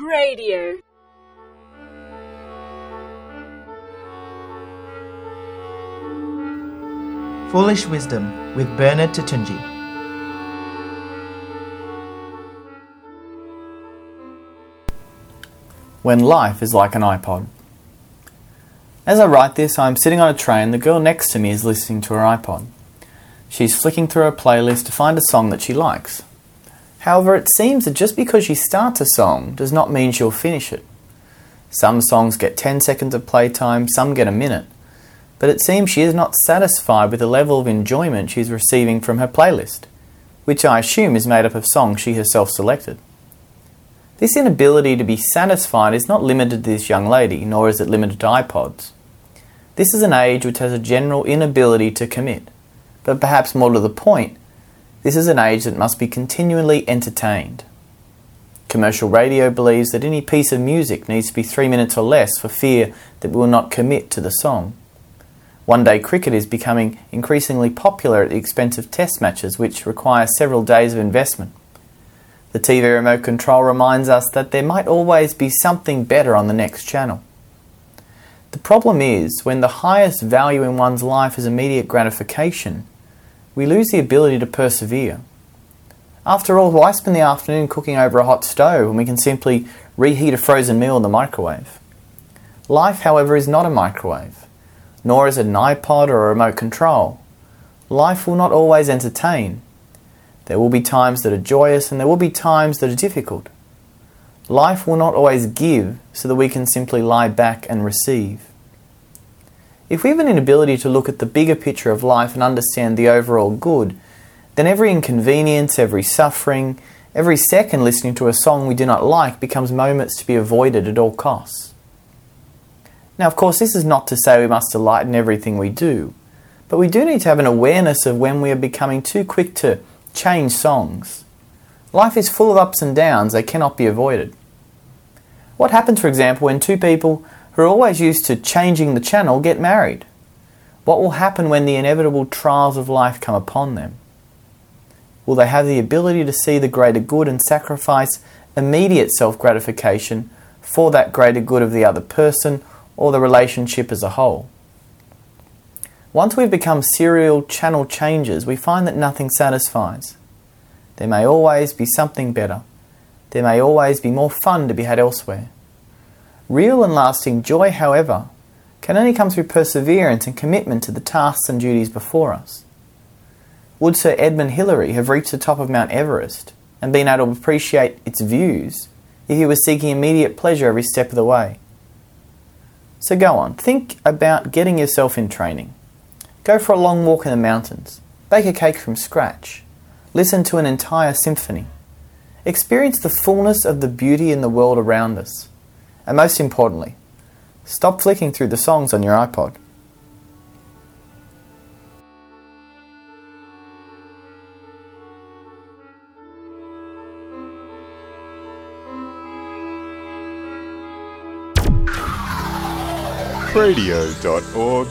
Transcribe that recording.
Radio. Foolish Wisdom with Bernard Toutounji. When life is like an iPod. As I write this, I am sitting on a train. The girl next to me is listening to her iPod. She's flicking through her playlist to find a song that she likes. However, it seems that just because she starts a song does not mean she'll finish it. Some songs get 10 seconds of playtime, some get a minute. But it seems she is not satisfied with the level of enjoyment she is receiving from her playlist, which I assume is made up of songs she herself selected. This inability to be satisfied is not limited to this young lady, nor is it limited to iPods. This is an age which has a general inability to commit. But perhaps more to the point, this is an age that must be continually entertained. Commercial radio believes that any piece of music needs to be three minutes or less for fear that we will not commit to the song. One day cricket is becoming increasingly popular at the expense of test matches, which require several days of investment. The TV remote control reminds us that there might always be something better on the next channel. The problem is, when the highest value in one's life is immediate gratification, we lose the ability to persevere. After all, why spend the afternoon cooking over a hot stove when we can simply reheat a frozen meal in the microwave? Life, however, is not a microwave, nor is it an iPod or a remote control. Life will not always entertain. There will be times that are joyous and there will be times that are difficult. Life will not always give so that we can simply lie back and receive. If we have an inability to look at the bigger picture of life and understand the overall good, then every inconvenience, every suffering, every second listening to a song we do not like becomes moments to be avoided at all costs. Now, of course, this is not to say we must delight in everything we do, but we do need to have an awareness of when we are becoming too quick to change songs. Life is full of ups and downs, they cannot be avoided. What happens, for example, when two people who are always used to changing the channel get married? What will happen when the inevitable trials of life come upon them? Will they have the ability to see the greater good and sacrifice immediate self gratification for that greater good of the other person or the relationship as a whole? Once we've become serial channel changers, we find that nothing satisfies. There may always be something better. There may always be more fun to be had elsewhere. Real and lasting joy, however, can only come through perseverance and commitment to the tasks and duties before us. Would Sir Edmund Hillary have reached the top of Mount Everest and been able to appreciate its views if he was seeking immediate pleasure every step of the way? So go on, think about getting yourself in training. Go for a long walk in the mountains. Bake a cake from scratch. Listen to an entire symphony. Experience the fullness of the beauty in the world around us. And most importantly, stop flicking through the songs on your iPod. radio.org.au